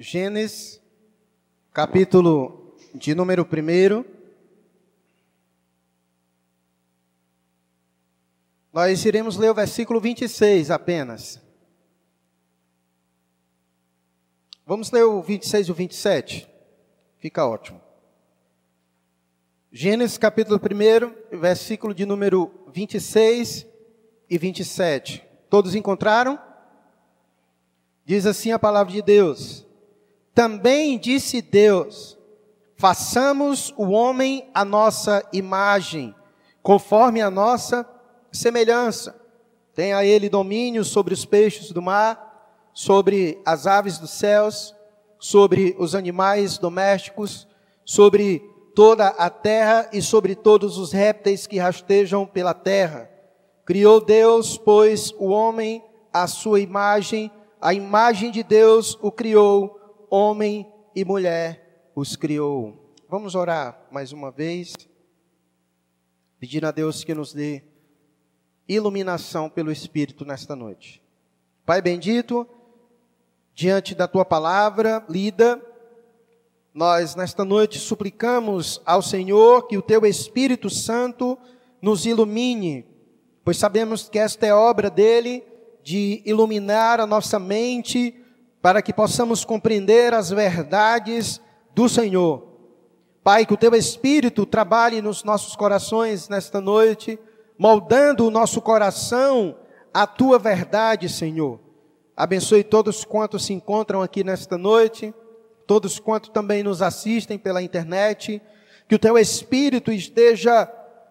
Gênesis, capítulo de número 1. Nós iremos ler o versículo 26 apenas. Vamos ler o 26 e o 27? Fica ótimo. Gênesis capítulo 1, versículo de número 26 e 27. Todos encontraram? Diz assim a palavra de Deus: Também disse Deus: Façamos o homem a nossa imagem, conforme a nossa semelhança. Tenha ele domínio sobre os peixes do mar, sobre as aves dos céus, sobre os animais domésticos, sobre toda a terra e sobre todos os répteis que rastejam pela terra. Criou Deus, pois, o homem à sua imagem, a imagem de Deus o criou, homem e mulher os criou. Vamos orar mais uma vez, pedindo a Deus que nos dê iluminação pelo Espírito nesta noite. Pai bendito, diante da tua palavra lida, nós nesta noite suplicamos ao Senhor que o teu Espírito Santo nos ilumine, pois sabemos que esta é obra dele de iluminar a nossa mente para que possamos compreender as verdades do Senhor. Pai, que o teu Espírito trabalhe nos nossos corações nesta noite, moldando o nosso coração à tua verdade, Senhor. Abençoe todos quantos se encontram aqui nesta noite, todos quantos também nos assistem pela internet, que o teu Espírito esteja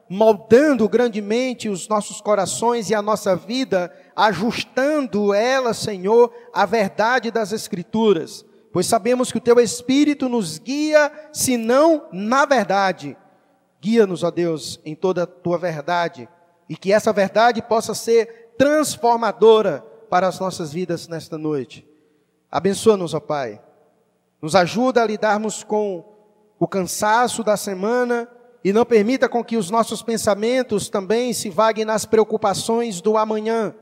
moldando grandemente os nossos corações e a nossa vida, ajustando ela, Senhor, à verdade das Escrituras. Pois sabemos que o Teu Espírito nos guia, se não na verdade. Guia-nos, ó Deus, em toda a Tua verdade, e que essa verdade possa ser transformadora para as nossas vidas nesta noite. Abençoa-nos, ó Pai. Nos ajuda a lidarmos com o cansaço da semana, e não permita com que os nossos pensamentos também se vaguem nas preocupações do amanhã,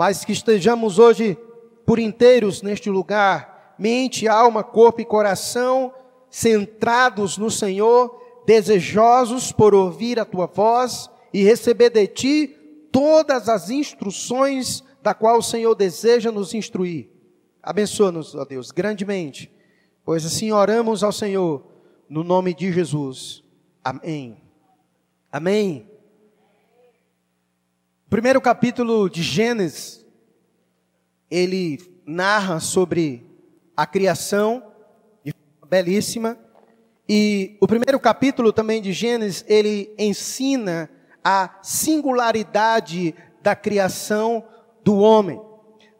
mas que estejamos hoje por inteiros neste lugar, mente, alma, corpo e coração, centrados no Senhor, desejosos por ouvir a tua voz e receber de ti todas as instruções da qual o Senhor deseja nos instruir. Abençoa-nos, ó Deus, grandemente, pois assim oramos ao Senhor, no nome de Jesus. Amém. Amém. Primeiro capítulo de Gênesis, ele narra sobre a criação, belíssima, e o primeiro capítulo também de Gênesis, ele ensina a singularidade da criação do homem.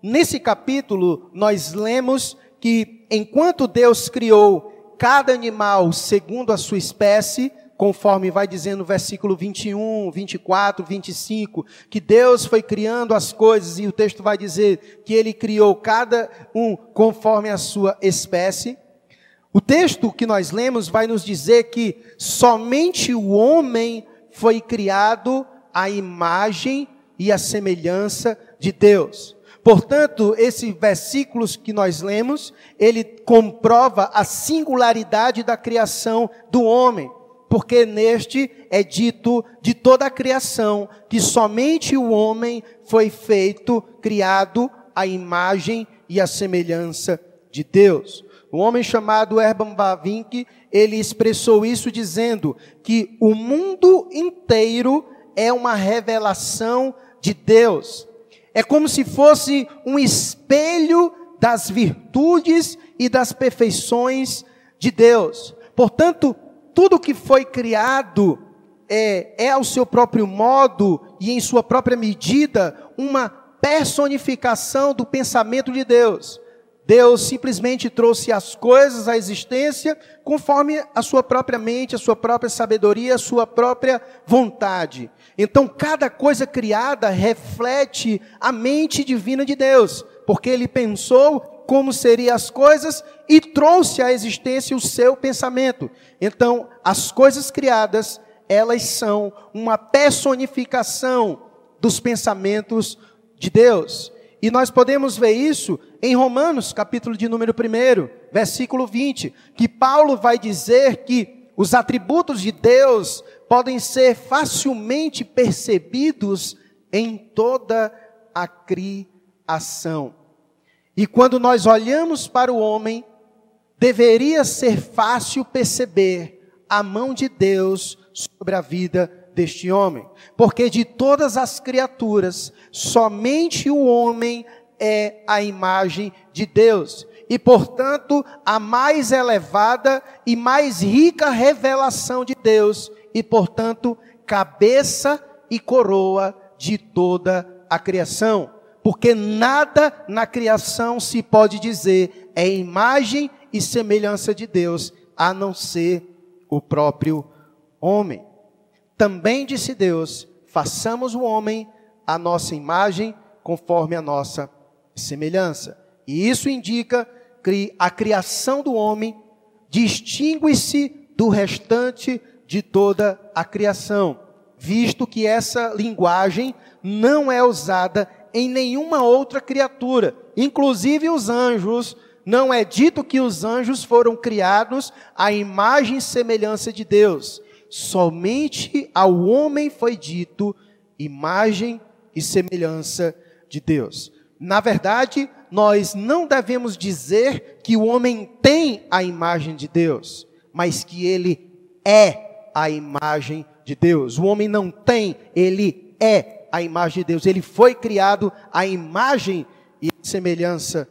Nesse capítulo, nós lemos que enquanto Deus criou cada animal segundo a sua espécie, conforme vai dizendo no versículo 21, 24, 25, que Deus foi criando as coisas e o texto vai dizer que ele criou cada um conforme a sua espécie. O texto que nós lemos vai nos dizer que somente o homem foi criado à imagem e à semelhança de Deus. Portanto, esses versículos que nós lemos, ele comprova a singularidade da criação do homem porque neste é dito de toda a criação que somente o homem foi feito, criado à imagem e à semelhança de Deus. O homem chamado Herman Bavinck, ele expressou isso dizendo que o mundo inteiro é uma revelação de Deus. É como se fosse um espelho das virtudes e das perfeições de Deus. Portanto, tudo que foi criado é, é ao seu próprio modo e em sua própria medida uma personificação do pensamento de Deus. Deus simplesmente trouxe as coisas à existência conforme a sua própria mente, a sua própria sabedoria, a sua própria vontade. Então, cada coisa criada reflete a mente divina de Deus, porque ele pensou como seriam as coisas e trouxe à existência o seu pensamento. Então, as coisas criadas, elas são uma personificação dos pensamentos de Deus. E nós podemos ver isso em Romanos, capítulo de número 1, versículo 20, que Paulo vai dizer que os atributos de Deus podem ser facilmente percebidos em toda a criação. E quando nós olhamos para o homem, deveria ser fácil perceber a mão de Deus sobre a vida deste homem, porque de todas as criaturas, somente o homem é a imagem de Deus, e portanto, a mais elevada e mais rica revelação de Deus, e portanto, cabeça e coroa de toda a criação. Porque nada na criação se pode dizer é imagem e semelhança de Deus, a não ser o próprio homem. Também disse Deus: façamos o homem a nossa imagem, conforme a nossa semelhança. E isso indica que a criação do homem distingue-se do restante de toda a criação, visto que essa linguagem não é usada em nenhuma outra criatura, inclusive os anjos. Não é dito que os anjos foram criados à imagem e semelhança de Deus somente ao homem foi dito imagem e semelhança de Deus. Na verdade, nós não devemos dizer que o homem tem a imagem de Deus, mas que ele é a imagem de Deus. O homem não tem, ele é a imagem de Deus. Ele foi criado à imagem e semelhança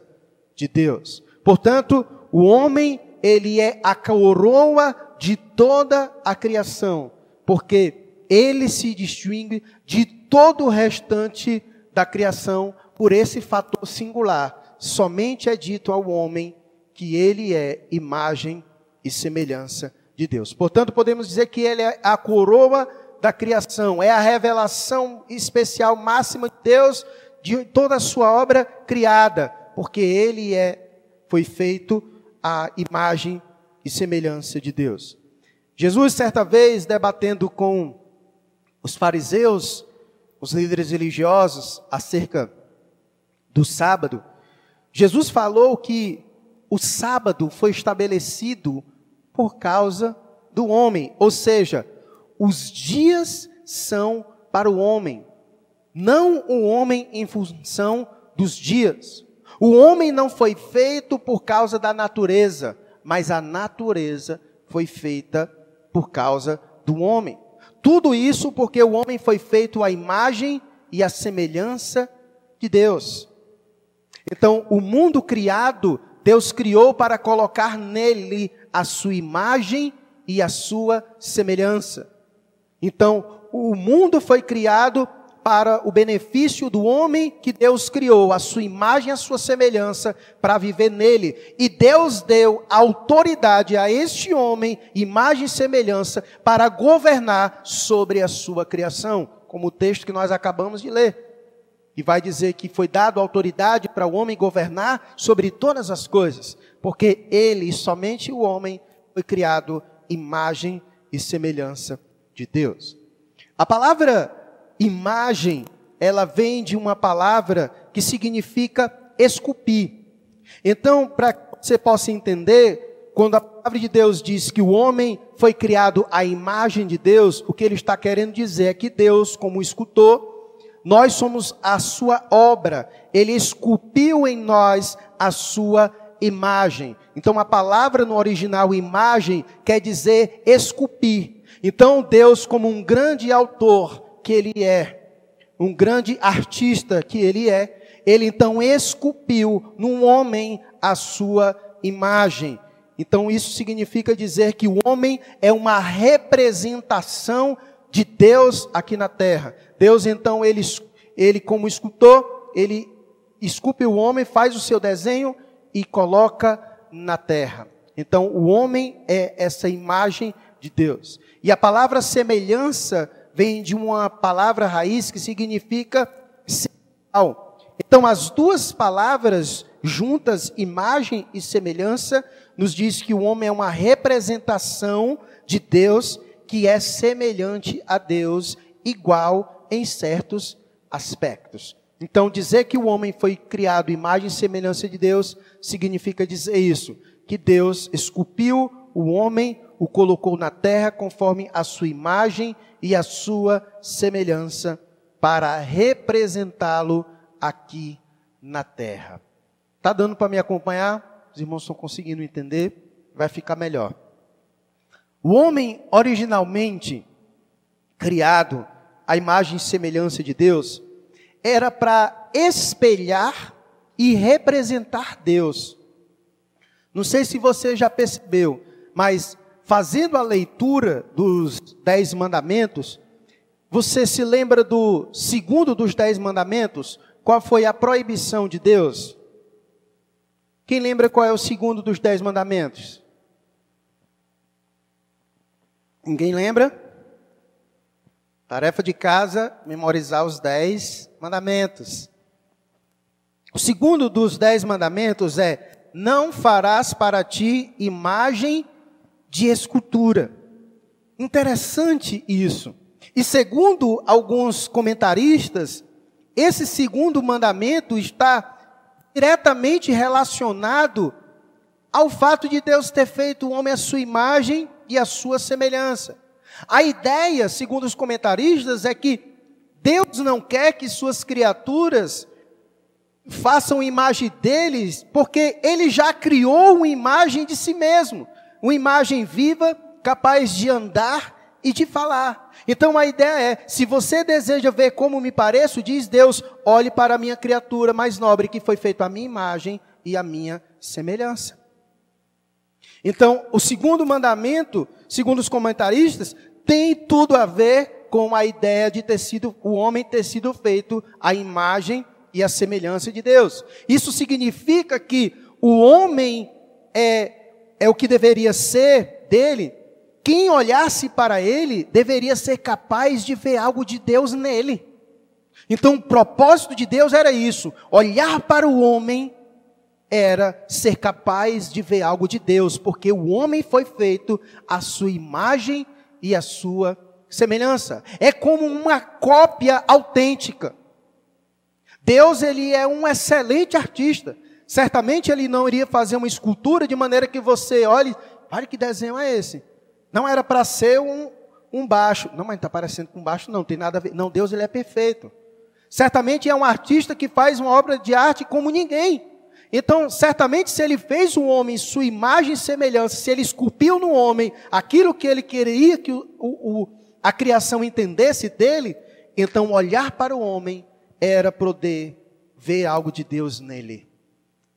de Deus. Portanto, o homem, ele é a coroa de toda a criação, porque ele se distingue de todo o restante da criação por esse fator singular. Somente é dito ao homem que ele é imagem e semelhança de Deus. Portanto, podemos dizer que ele é a coroa da criação, é a revelação especial máxima de Deus de toda a sua obra criada, porque ele é foi feito a imagem e semelhança de Deus. Jesus, certa vez, debatendo com os fariseus, os líderes religiosos, acerca do sábado, Jesus falou que o sábado foi estabelecido por causa do homem, ou seja, os dias são para o homem, não o homem em função dos dias. O homem não foi feito por causa da natureza, mas a natureza foi feita por causa do homem. Tudo isso porque o homem foi feito à imagem e à semelhança de Deus. Então, o mundo criado, Deus criou para colocar nele a sua imagem e a sua semelhança. Então, o mundo foi criado para o benefício do homem que Deus criou, a sua imagem, a sua semelhança, para viver nele. E Deus deu autoridade a este homem, imagem e semelhança, para governar sobre a sua criação, como o texto que nós acabamos de ler. E vai dizer que foi dado autoridade para o homem governar sobre todas as coisas, porque ele, somente o homem, foi criado imagem e semelhança de Deus. A palavra imagem, ela vem de uma palavra que significa esculpir. Então, para você possa entender, quando a palavra de Deus diz que o homem foi criado à imagem de Deus, o que ele está querendo dizer é que Deus, como escultor, nós somos a sua obra. Ele esculpiu em nós a sua imagem. Então a palavra no original imagem quer dizer esculpir. Então Deus, como um grande autor, que ele é, um grande artista que ele é, ele então esculpiu num homem a sua imagem. Então isso significa dizer que o homem é uma representação de Deus aqui na terra. Deus então ele ele como escultor, ele esculpe o homem, faz o seu desenho e coloca na terra. Então o homem é essa imagem de Deus. E a palavra semelhança vem de uma palavra raiz que significa semelhal. Então, as duas palavras juntas, imagem e semelhança, nos diz que o homem é uma representação de Deus que é semelhante a Deus, igual em certos aspectos. Então, dizer que o homem foi criado imagem e semelhança de Deus significa dizer isso: que Deus esculpiu o homem, o colocou na terra conforme a sua imagem e a sua semelhança, para representá-lo aqui na terra. Tá dando para me acompanhar? Os irmãos estão conseguindo entender? Vai ficar melhor. O homem originalmente criado à imagem e semelhança de Deus era para espelhar e representar Deus. Não sei se você já percebeu, mas fazendo a leitura dos dez mandamentos, você se lembra do segundo dos dez mandamentos? Qual foi a proibição de Deus? Quem lembra qual é o segundo dos dez mandamentos? Ninguém lembra? Tarefa de casa, memorizar os dez mandamentos. O segundo dos dez mandamentos é: não farás para ti imagem de escultura. Interessante isso. E segundo alguns comentaristas, esse segundo mandamento está diretamente relacionado ao fato de Deus ter feito o homem à sua imagem e à sua semelhança. A ideia, segundo os comentaristas, é que Deus não quer que suas criaturas façam imagem deles, porque ele já criou uma imagem de si mesmo, uma imagem viva, capaz de andar e de falar. Então a ideia é: se você deseja ver como me pareço, diz Deus, olhe para a minha criatura mais nobre, que foi feita a minha imagem e a minha semelhança. Então, o segundo mandamento, segundo os comentaristas, tem tudo a ver com a ideia de ter sido, o homem ter sido feito a imagem e a semelhança de Deus. Isso significa que o homem é, é o que deveria ser dele, quem olhasse para ele deveria ser capaz de ver algo de Deus nele. Então, o propósito de Deus era isso: olhar para o homem era ser capaz de ver algo de Deus, porque o homem foi feito à sua imagem e à sua semelhança. É como uma cópia autêntica. Deus, ele é um excelente artista. Certamente ele não iria fazer uma escultura de maneira que você olhe, olha que desenho é esse? Não era para ser um, um baixo. Não, mas está parecendo com baixo, não, tem nada a ver. Não, Deus ele é perfeito. Certamente é um artista que faz uma obra de arte como ninguém. Então, certamente, se ele fez o homem sua imagem e semelhança, se ele esculpiu no homem aquilo que ele queria que o, o, a criação entendesse dele, então olhar para o homem era poder ver algo de Deus nele.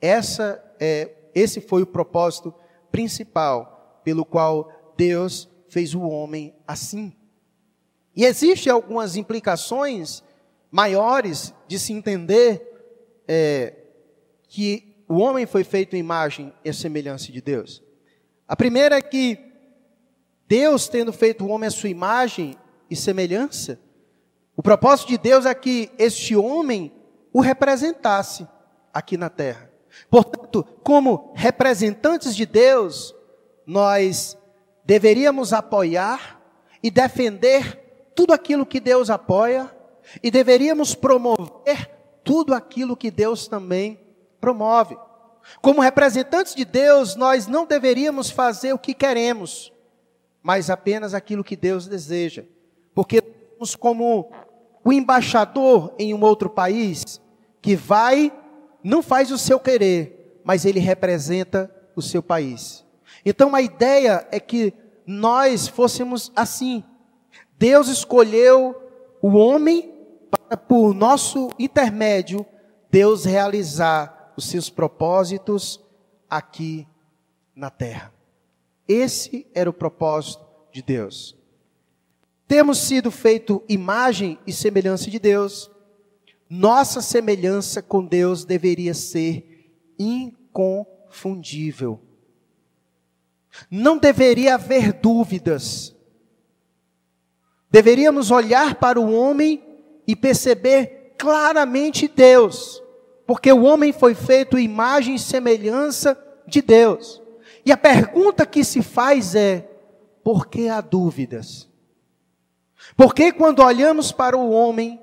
Essa é, esse foi o propósito principal pelo qual Deus fez o homem assim. E existem algumas implicações maiores de se entender é, que o homem foi feito em imagem e semelhança de Deus. A primeira é que Deus, tendo feito o homem à sua imagem e semelhança, o propósito de Deus é que este homem o representasse aqui na terra. Portanto, como representantes de Deus, nós deveríamos apoiar e defender tudo aquilo que Deus apoia e deveríamos promover tudo aquilo que Deus também promove. Como representantes de Deus, nós não deveríamos fazer o que queremos, mas apenas aquilo que Deus deseja. Porque somos como o embaixador em um outro país que vai, não faz o seu querer, mas ele representa o seu país. Então a ideia é que nós fôssemos assim. Deus escolheu o homem para, por nosso intermédio, Deus realizar os seus propósitos aqui na terra. Esse era o propósito de Deus. Temos sido feito imagem e semelhança de Deus. Nossa semelhança com Deus deveria ser inconfundível. Não deveria haver dúvidas. Deveríamos olhar para o homem e perceber claramente Deus, porque o homem foi feito imagem e semelhança de Deus. E a pergunta que se faz é: por que há dúvidas? Porque quando olhamos para o homem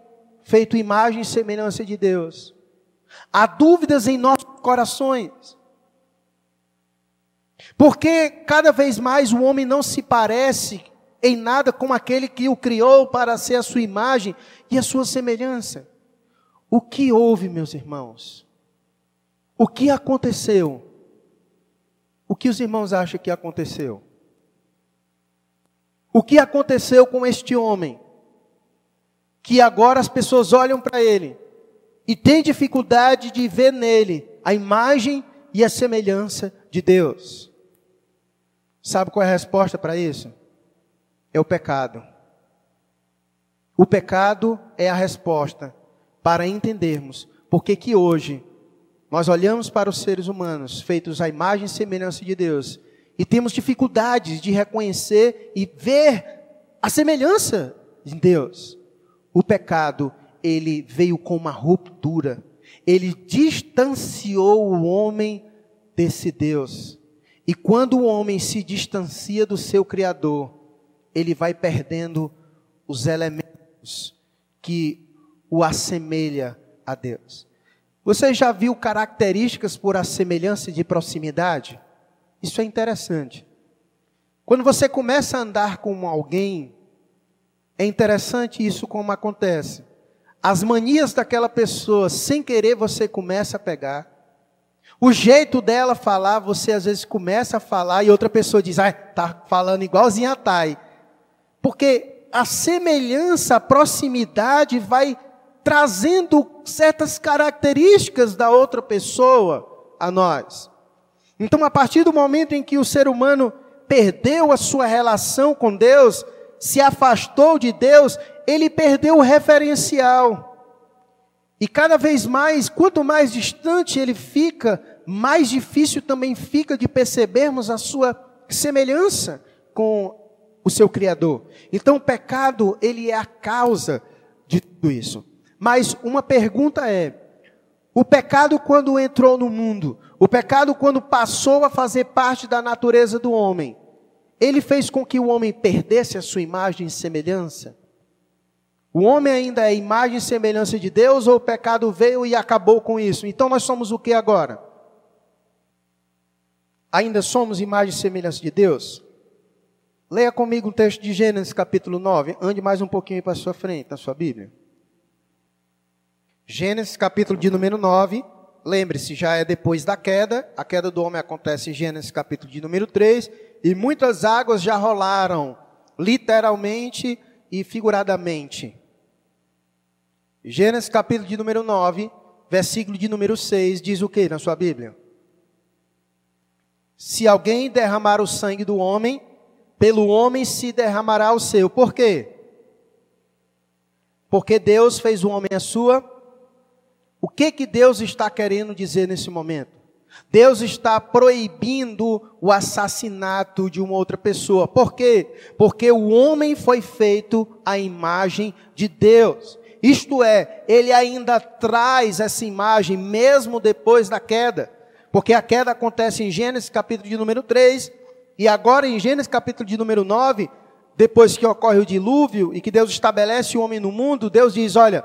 feito imagem e semelhança de Deus. Há dúvidas em nossos corações. Porque cada vez mais o homem não se parece em nada com aquele que o criou para ser a sua imagem e a sua semelhança. O que houve, meus irmãos? O que aconteceu? O que os irmãos acham que aconteceu? O que aconteceu com este homem? Que agora as pessoas olham para ele e têm dificuldade de ver nele a imagem e a semelhança de Deus. Sabe qual é a resposta para isso? É o pecado. O pecado é a resposta para entendermos porque que hoje nós olhamos para os seres humanos feitos à imagem e semelhança de Deus e temos dificuldades de reconhecer e ver a semelhança de Deus. O pecado, ele veio com uma ruptura. Ele distanciou o homem desse Deus. E quando o homem se distancia do seu Criador, ele vai perdendo os elementos que o assemelha a Deus. Você já viu características por assemelhança de proximidade? Isso é interessante. Quando você começa a andar com alguém, é interessante isso como acontece. As manias daquela pessoa, sem querer, você começa a pegar. O jeito dela falar, você às vezes começa a falar e outra pessoa diz, ah, tá falando igualzinho a Thay. Porque a semelhança, a proximidade vai trazendo certas características da outra pessoa a nós. Então, a partir do momento em que o ser humano perdeu a sua relação com Deus, se afastou de Deus, ele perdeu o referencial. E cada vez mais, quanto mais distante ele fica, mais difícil também fica de percebermos a sua semelhança com o seu Criador. Então, o pecado, ele é a causa de tudo isso. Mas uma pergunta é: o pecado, quando entrou no mundo, o pecado, quando passou a fazer parte da natureza do homem, ele fez com que o homem perdesse a sua imagem e semelhança? O homem ainda é imagem e semelhança de Deus ou o pecado veio e acabou com isso? Então nós somos o que agora? Ainda somos imagem e semelhança de Deus? Leia comigo um texto de Gênesis capítulo 9. Ande mais um pouquinho para a sua frente, na sua Bíblia. Gênesis capítulo de número 9. Lembre-se, já é depois da queda. A queda do homem acontece em Gênesis capítulo de número 3. E muitas águas já rolaram, literalmente e figuradamente. Gênesis capítulo de número 9, versículo de número 6, diz o que na sua Bíblia? Se alguém derramar o sangue do homem, pelo homem se derramará o seu. Por quê? Porque Deus fez o homem a sua. O que que Deus está querendo dizer nesse momento? Deus está proibindo o assassinato de uma outra pessoa. Por quê? Porque o homem foi feito à imagem de Deus. Isto é, ele ainda traz essa imagem mesmo depois da queda. Porque a queda acontece em Gênesis capítulo de número 3, e agora em Gênesis capítulo de número 9, depois que ocorre o dilúvio e que Deus estabelece o homem no mundo, Deus diz: olha,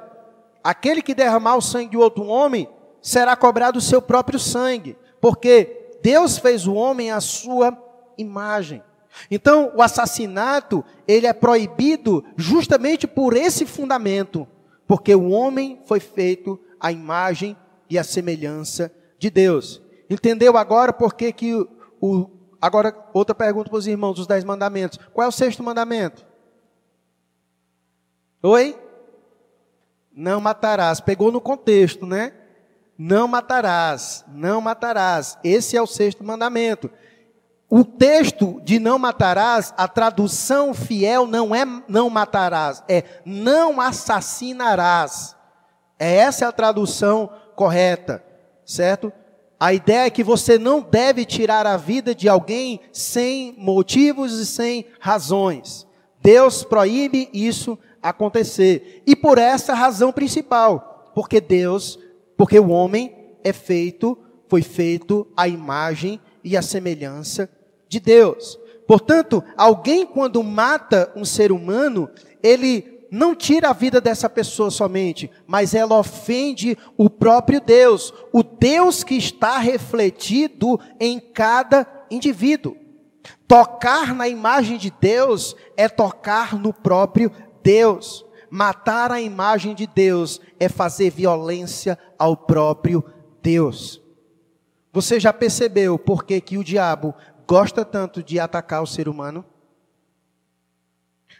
aquele que derramar o sangue de outro homem será cobrado o seu próprio sangue, porque Deus fez o homem à sua imagem. Então, o assassinato, ele é proibido justamente por esse fundamento, porque o homem foi feito à imagem e à semelhança de Deus. Entendeu agora por que, que o, Agora, outra pergunta para os irmãos dos dez mandamentos. Qual é o sexto mandamento? Oi? Não matarás. Pegou no contexto, né? Não matarás, não matarás. Esse é o sexto mandamento. O texto de não matarás, a tradução fiel não é não matarás, é não assassinarás. É essa a tradução correta, certo? A ideia é que você não deve tirar a vida de alguém sem motivos e sem razões. Deus proíbe isso acontecer. E por essa razão principal, porque Deus, porque o homem é feito, foi feito à imagem e à semelhança de Deus. Portanto, alguém quando mata um ser humano, ele não tira a vida dessa pessoa somente, mas ela ofende o próprio Deus, o Deus que está refletido em cada indivíduo. Tocar na imagem de Deus é tocar no próprio Deus. Matar a imagem de Deus é fazer violência ao próprio Deus. Você já percebeu por que, que o diabo gosta tanto de atacar o ser humano?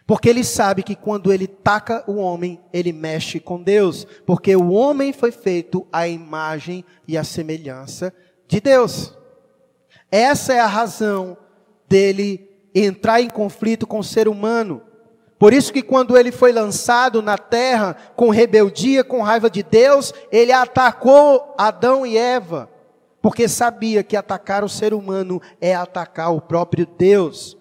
Porque ele sabe que quando ele taca o homem, ele mexe com Deus. Porque o homem foi feito à imagem e à semelhança de Deus. Essa é a razão dele entrar em conflito com o ser humano. Por isso que quando ele foi lançado na terra com rebeldia, com raiva de Deus, ele atacou Adão e Eva, porque sabia que atacar o ser humano é atacar o próprio Deus,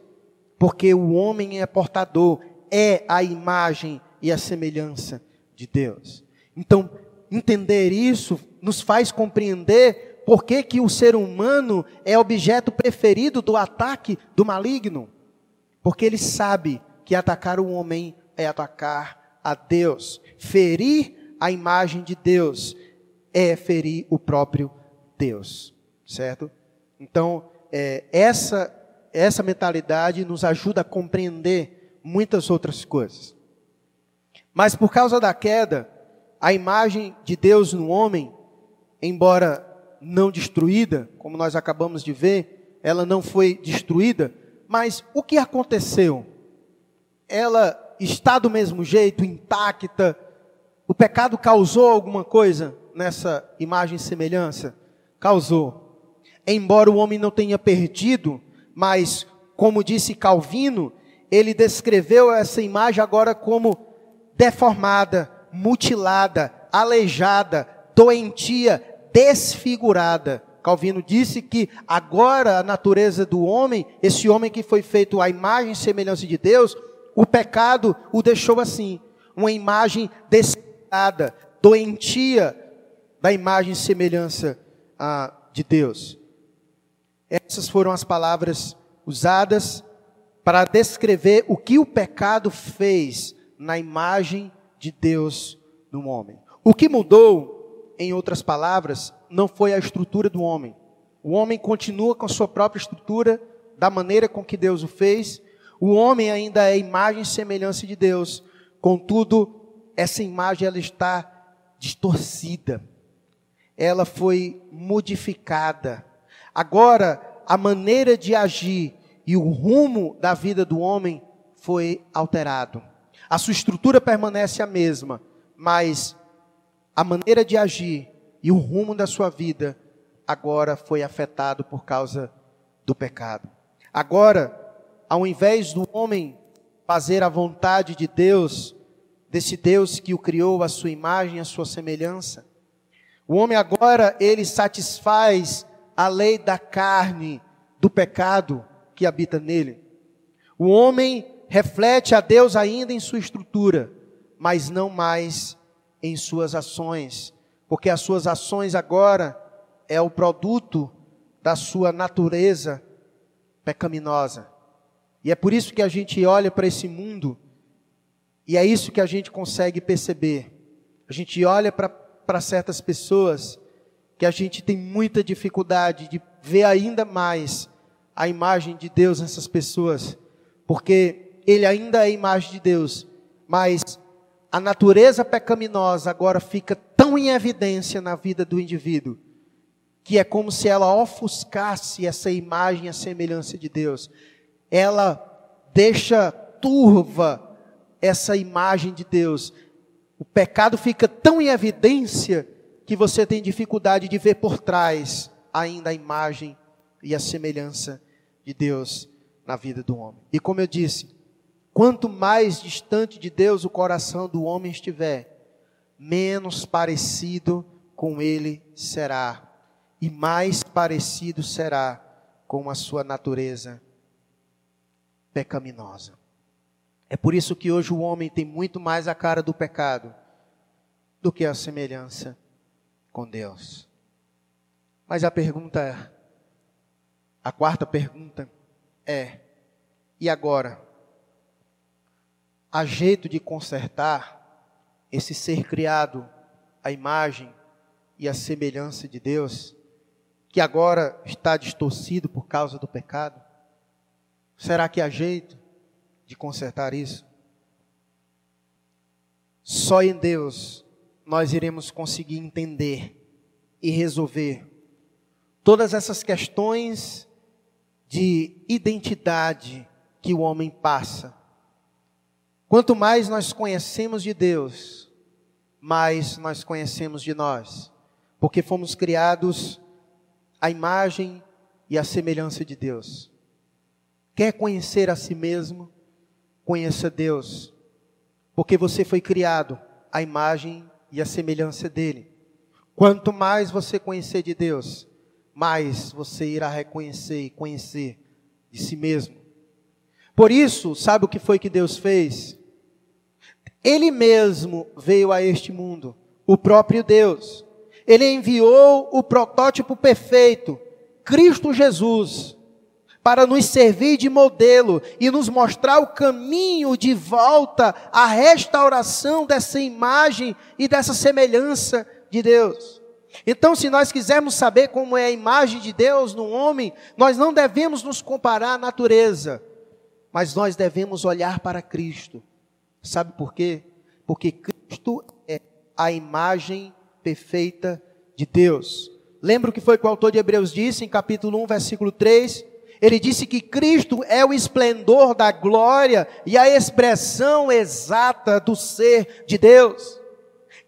porque o homem é portador, é a imagem e a semelhança de Deus. Então, entender isso nos faz compreender por que, que o ser humano é objeto preferido do ataque do maligno. Porque ele sabe que atacar o homem é atacar a Deus. Ferir a imagem de Deus é ferir o próprio Deus, certo? Então, é, essa, essa mentalidade nos ajuda a compreender muitas outras coisas. Mas por causa da queda, a imagem de Deus no homem, embora não destruída, como nós acabamos de ver, ela não foi destruída, mas o que aconteceu? ela está do mesmo jeito, intacta? O pecado causou alguma coisa nessa imagem e semelhança? Causou. Embora o homem não tenha perdido, mas, como disse Calvino, ele descreveu essa imagem agora como deformada, mutilada, aleijada, doentia, desfigurada. Calvino disse que agora a natureza do homem, esse homem que foi feito à imagem e semelhança de Deus, o pecado o deixou assim, uma imagem descuidada, doentia da imagem e semelhança ah, de Deus. Essas foram as palavras usadas para descrever o que o pecado fez na imagem de Deus no homem. O que mudou, em outras palavras, não foi a estrutura do homem. O homem continua com a sua própria estrutura, da maneira com que Deus o fez, o homem ainda é imagem e semelhança de Deus. Contudo, essa imagem ela está distorcida. Ela foi modificada. Agora, a maneira de agir e o rumo da vida do homem foi alterado. A sua estrutura permanece a mesma, mas a maneira de agir e o rumo da sua vida agora foi afetado por causa do pecado. Agora, ao invés do homem fazer a vontade de Deus, desse Deus que o criou à sua imagem, à sua semelhança, o homem agora ele satisfaz a lei da carne, do pecado que habita nele. O homem reflete a Deus ainda em sua estrutura, mas não mais em suas ações, porque as suas ações agora é o produto da sua natureza pecaminosa. E é por isso que a gente olha para esse mundo e é isso que a gente consegue perceber. A gente olha para certas pessoas que a gente tem muita dificuldade de ver ainda mais a imagem de Deus nessas pessoas, porque ele ainda é imagem de Deus, mas a natureza pecaminosa agora fica tão em evidência na vida do indivíduo, que é como se ela ofuscasse essa imagem, a semelhança de Deus ela deixa turva essa imagem de Deus. O pecado fica tão em evidência que você tem dificuldade de ver por trás ainda a imagem e a semelhança de Deus na vida do homem. E como eu disse, quanto mais distante de Deus o coração do homem estiver, menos parecido com ele será, e mais parecido será com a sua natureza pecaminosa. É por isso que hoje o homem tem muito mais a cara do pecado do que a semelhança com Deus. Mas a pergunta, a quarta pergunta é: e agora? Há jeito de consertar esse ser criado à imagem e à semelhança de Deus, que agora está distorcido por causa do pecado? Será que há jeito de consertar isso? Só em Deus nós iremos conseguir entender e resolver todas essas questões de identidade que o homem passa. Quanto mais nós conhecemos de Deus, mais nós conhecemos de nós, porque fomos criados à imagem e à semelhança de Deus. Quer conhecer a si mesmo? Conheça Deus, porque você foi criado à imagem e à semelhança dele. Quanto mais você conhecer de Deus, mais você irá reconhecer e conhecer de si mesmo. Por isso, sabe o que foi que Deus fez? Ele mesmo veio a este mundo, o próprio Deus. Ele enviou o protótipo perfeito, Cristo Jesus, para nos servir de modelo e nos mostrar o caminho de volta à restauração dessa imagem e dessa semelhança de Deus. Então, se nós quisermos saber como é a imagem de Deus no homem, nós não devemos nos comparar à natureza, mas nós devemos olhar para Cristo. Sabe por quê? Porque Cristo é a imagem perfeita de Deus. Lembra o que foi que o autor de Hebreus disse em capítulo 1, versículo 3? Ele disse que Cristo é o esplendor da glória e a expressão exata do ser de Deus.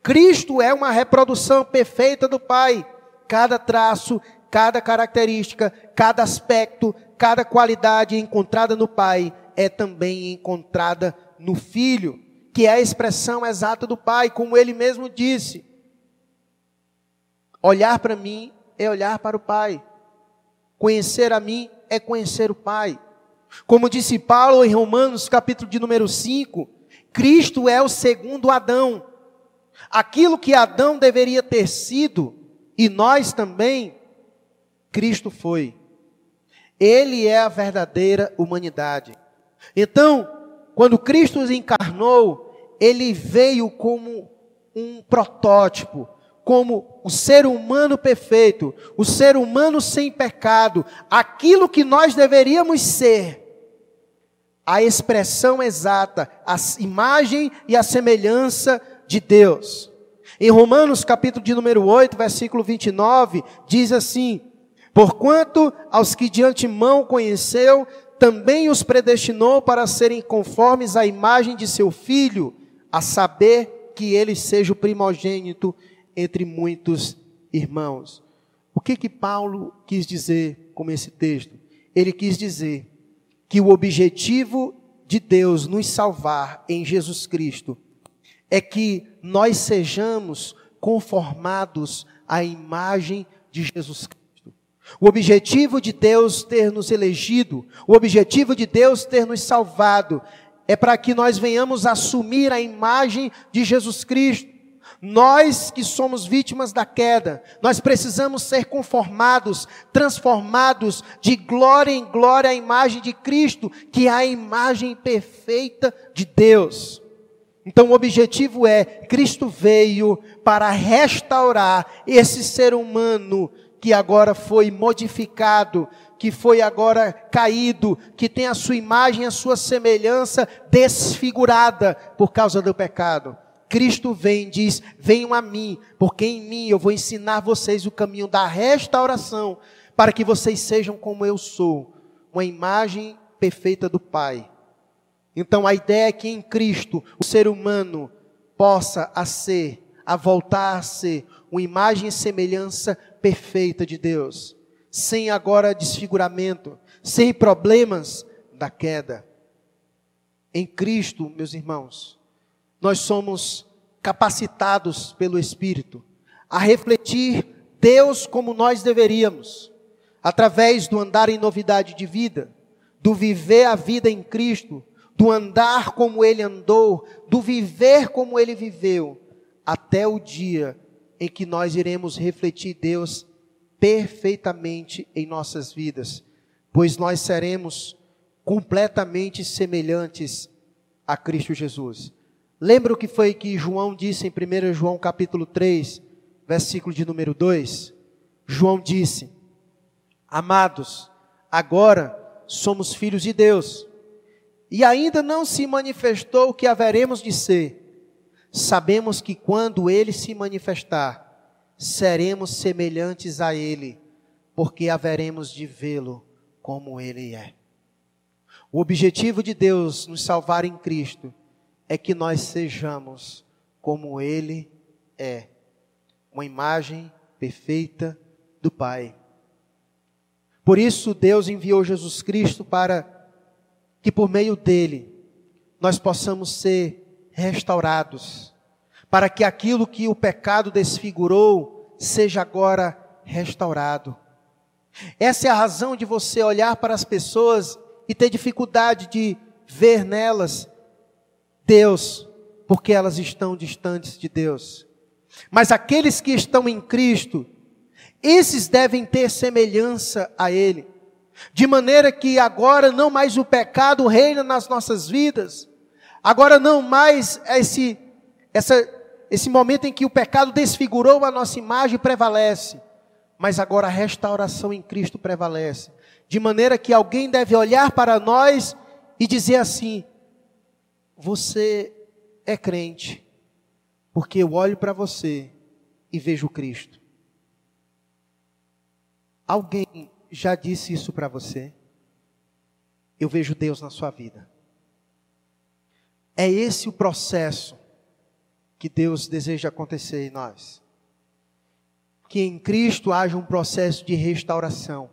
Cristo é uma reprodução perfeita do Pai. Cada traço, cada característica, cada aspecto, cada qualidade encontrada no Pai é também encontrada no Filho, que é a expressão exata do Pai, como ele mesmo disse. Olhar para mim é olhar para o Pai. Conhecer a mim é conhecer o Pai. Como disse Paulo em Romanos, capítulo de número 5, Cristo é o segundo Adão. Aquilo que Adão deveria ter sido, e nós também, Cristo foi. Ele é a verdadeira humanidade. Então, quando Cristo encarnou, ele veio como um protótipo, como o ser humano perfeito, o ser humano sem pecado, aquilo que nós deveríamos ser, a expressão exata, a imagem e a semelhança de Deus. Em Romanos, capítulo de número 8, versículo 29, diz assim: Porquanto aos que de antemão conheceu, também os predestinou para serem conformes à imagem de seu filho, a saber que ele seja o primogênito entre muitos irmãos. O que que Paulo quis dizer com esse texto? Ele quis dizer que o objetivo de Deus nos salvar em Jesus Cristo é que nós sejamos conformados à imagem de Jesus Cristo. O objetivo de Deus ter nos elegido, o objetivo de Deus ter nos salvado, é para que nós venhamos assumir a imagem de Jesus Cristo. Nós que somos vítimas da queda, nós precisamos ser conformados, transformados de glória em glória à imagem de Cristo, que é a imagem perfeita de Deus. Então o objetivo é: Cristo veio para restaurar esse ser humano que agora foi modificado, que foi agora caído, que tem a sua imagem, a sua semelhança desfigurada por causa do pecado. Cristo vem diz: Venham a mim, porque em mim eu vou ensinar vocês o caminho da restauração, para que vocês sejam como eu sou, uma imagem perfeita do Pai. Então a ideia é que em Cristo o ser humano possa a ser, a voltar a ser uma imagem e semelhança perfeita de Deus, sem agora desfiguramento, sem problemas da queda. Em Cristo, meus irmãos, nós somos capacitados pelo Espírito a refletir Deus como nós deveríamos, através do andar em novidade de vida, do viver a vida em Cristo, do andar como ele andou, do viver como ele viveu, até o dia em que nós iremos refletir Deus perfeitamente em nossas vidas, pois nós seremos completamente semelhantes a Cristo Jesus. Lembra o que foi que João disse em 1 João capítulo 3, versículo de número 2? João disse: Amados, agora somos filhos de Deus, e ainda não se manifestou o que haveremos de ser. Sabemos que quando ele se manifestar, seremos semelhantes a ele, porque haveremos de vê-lo como ele é. O objetivo de Deus nos salvar em Cristo é que nós sejamos como Ele é uma imagem perfeita do Pai. Por isso, Deus enviou Jesus Cristo para que por meio dele nós possamos ser restaurados, para que aquilo que o pecado desfigurou seja agora restaurado. Essa é a razão de você olhar para as pessoas e ter dificuldade de ver nelas Deus, porque elas estão distantes de Deus. Mas aqueles que estão em Cristo, esses devem ter semelhança a Ele, de maneira que agora não mais o pecado reina nas nossas vidas, agora não mais esse, essa, esse momento em que o pecado desfigurou a nossa imagem prevalece, mas agora a restauração em Cristo prevalece de maneira que alguém deve olhar para nós e dizer assim: Você é crente, porque eu olho para você e vejo Cristo. Alguém já disse isso para você? Eu vejo Deus na sua vida. É esse o processo que Deus deseja acontecer em nós. Que em Cristo haja um processo de restauração.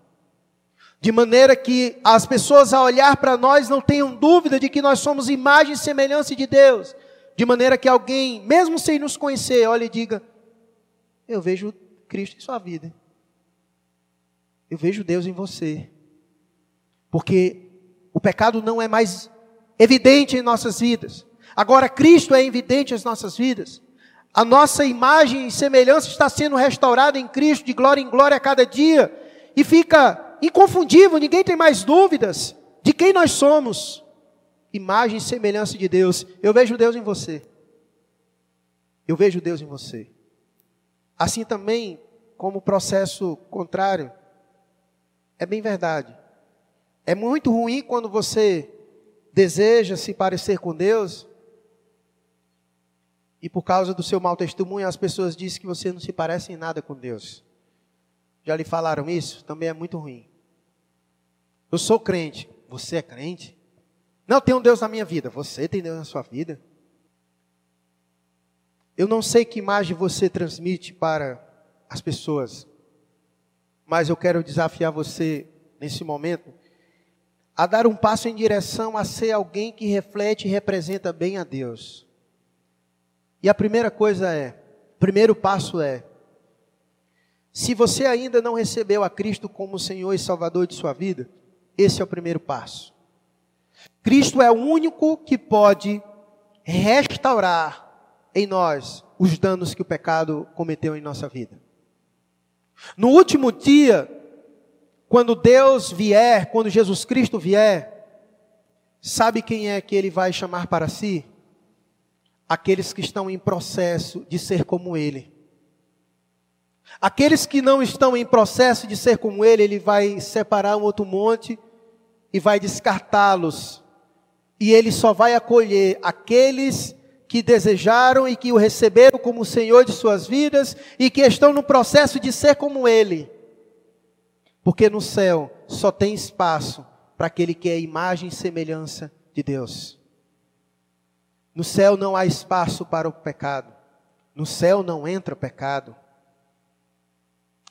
De maneira que as pessoas a olhar para nós não tenham dúvida de que nós somos imagem e semelhança de Deus, de maneira que alguém, mesmo sem nos conhecer, olhe e diga: Eu vejo Cristo em sua vida, eu vejo Deus em você, porque o pecado não é mais evidente em nossas vidas, agora Cristo é evidente em nossas vidas. A nossa imagem e semelhança está sendo restaurada em Cristo, de glória em glória a cada dia, e fica inconfundível, ninguém tem mais dúvidas de quem nós somos. Imagem e semelhança de Deus. Eu vejo Deus em você. Eu vejo Deus em você. Assim também, como o processo contrário, é bem verdade. É muito ruim quando você deseja se parecer com Deus e por causa do seu mau testemunho as pessoas dizem que você não se parece em nada com Deus. Já lhe falaram isso? Também é muito ruim. Eu sou crente. Você é crente? Não, um Deus na minha vida. Você tem Deus na sua vida? Eu não sei que imagem você transmite para as pessoas, mas eu quero desafiar você nesse momento a dar um passo em direção a ser alguém que reflete e representa bem a Deus. E a primeira coisa é, primeiro passo é, se você ainda não recebeu a Cristo como Senhor e Salvador de sua vida, esse é o primeiro passo. Cristo é o único que pode restaurar em nós os danos que o pecado cometeu em nossa vida. No último dia, quando Deus vier, quando Jesus Cristo vier, sabe quem é que ele vai chamar para si? Aqueles que estão em processo de ser como ele. Aqueles que não estão em processo de ser como ele, ele vai separar um outro monte e vai descartá-los. E ele só vai acolher aqueles que desejaram e que o receberam como Senhor de suas vidas e que estão no processo de ser como ele. Porque no céu só tem espaço para aquele que é imagem e semelhança de Deus. No céu não há espaço para o pecado. No céu não entra pecado.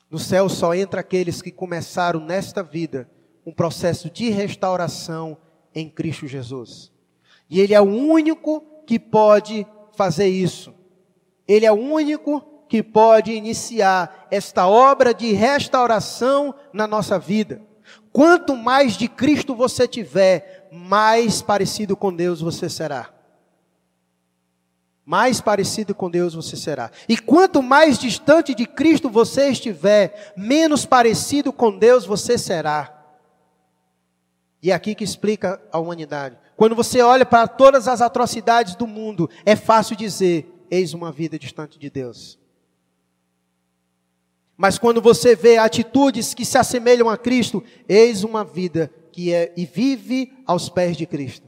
No céu só entra aqueles que começaram nesta vida um processo de restauração em Cristo Jesus. E Ele é o único que pode fazer isso. Ele é o único que pode iniciar esta obra de restauração na nossa vida. Quanto mais de Cristo você tiver, mais parecido com Deus você será mais parecido com Deus você será. E quanto mais distante de Cristo você estiver, menos parecido com Deus você será. E é aqui que explica a humanidade. Quando você olha para todas as atrocidades do mundo, é fácil dizer: eis uma vida distante de Deus. Mas quando você vê atitudes que se assemelham a Cristo, eis uma vida que é e vive aos pés de Cristo.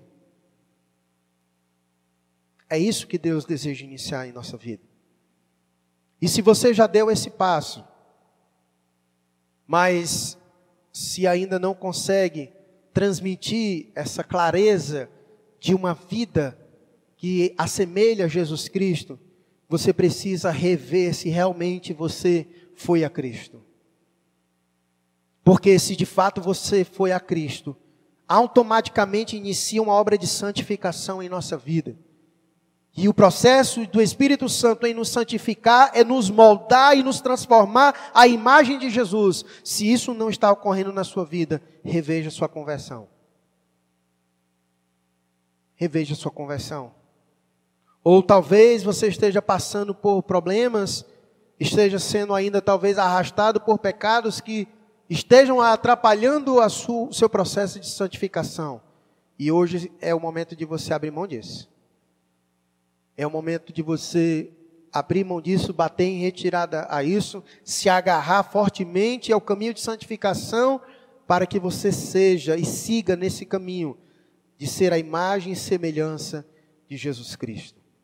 É isso que Deus deseja iniciar em nossa vida. E se você já deu esse passo, mas se ainda não consegue transmitir essa clareza de uma vida que assemelha a Jesus Cristo, você precisa rever se realmente você foi a Cristo. Porque se de fato você foi a Cristo, automaticamente inicia uma obra de santificação em nossa vida. E o processo do Espírito Santo em nos santificar é nos moldar e nos transformar à imagem de Jesus. Se isso não está ocorrendo na sua vida, reveja sua conversão. Reveja sua conversão. Ou talvez você esteja passando por problemas, esteja sendo ainda talvez arrastado por pecados que estejam atrapalhando o seu processo de santificação. E hoje é o momento de você abrir mão disso. É o momento de você abrir mão disso, bater em retirada a isso, se agarrar fortemente ao caminho de santificação, para que você seja e siga nesse caminho de ser a imagem e semelhança de Jesus Cristo.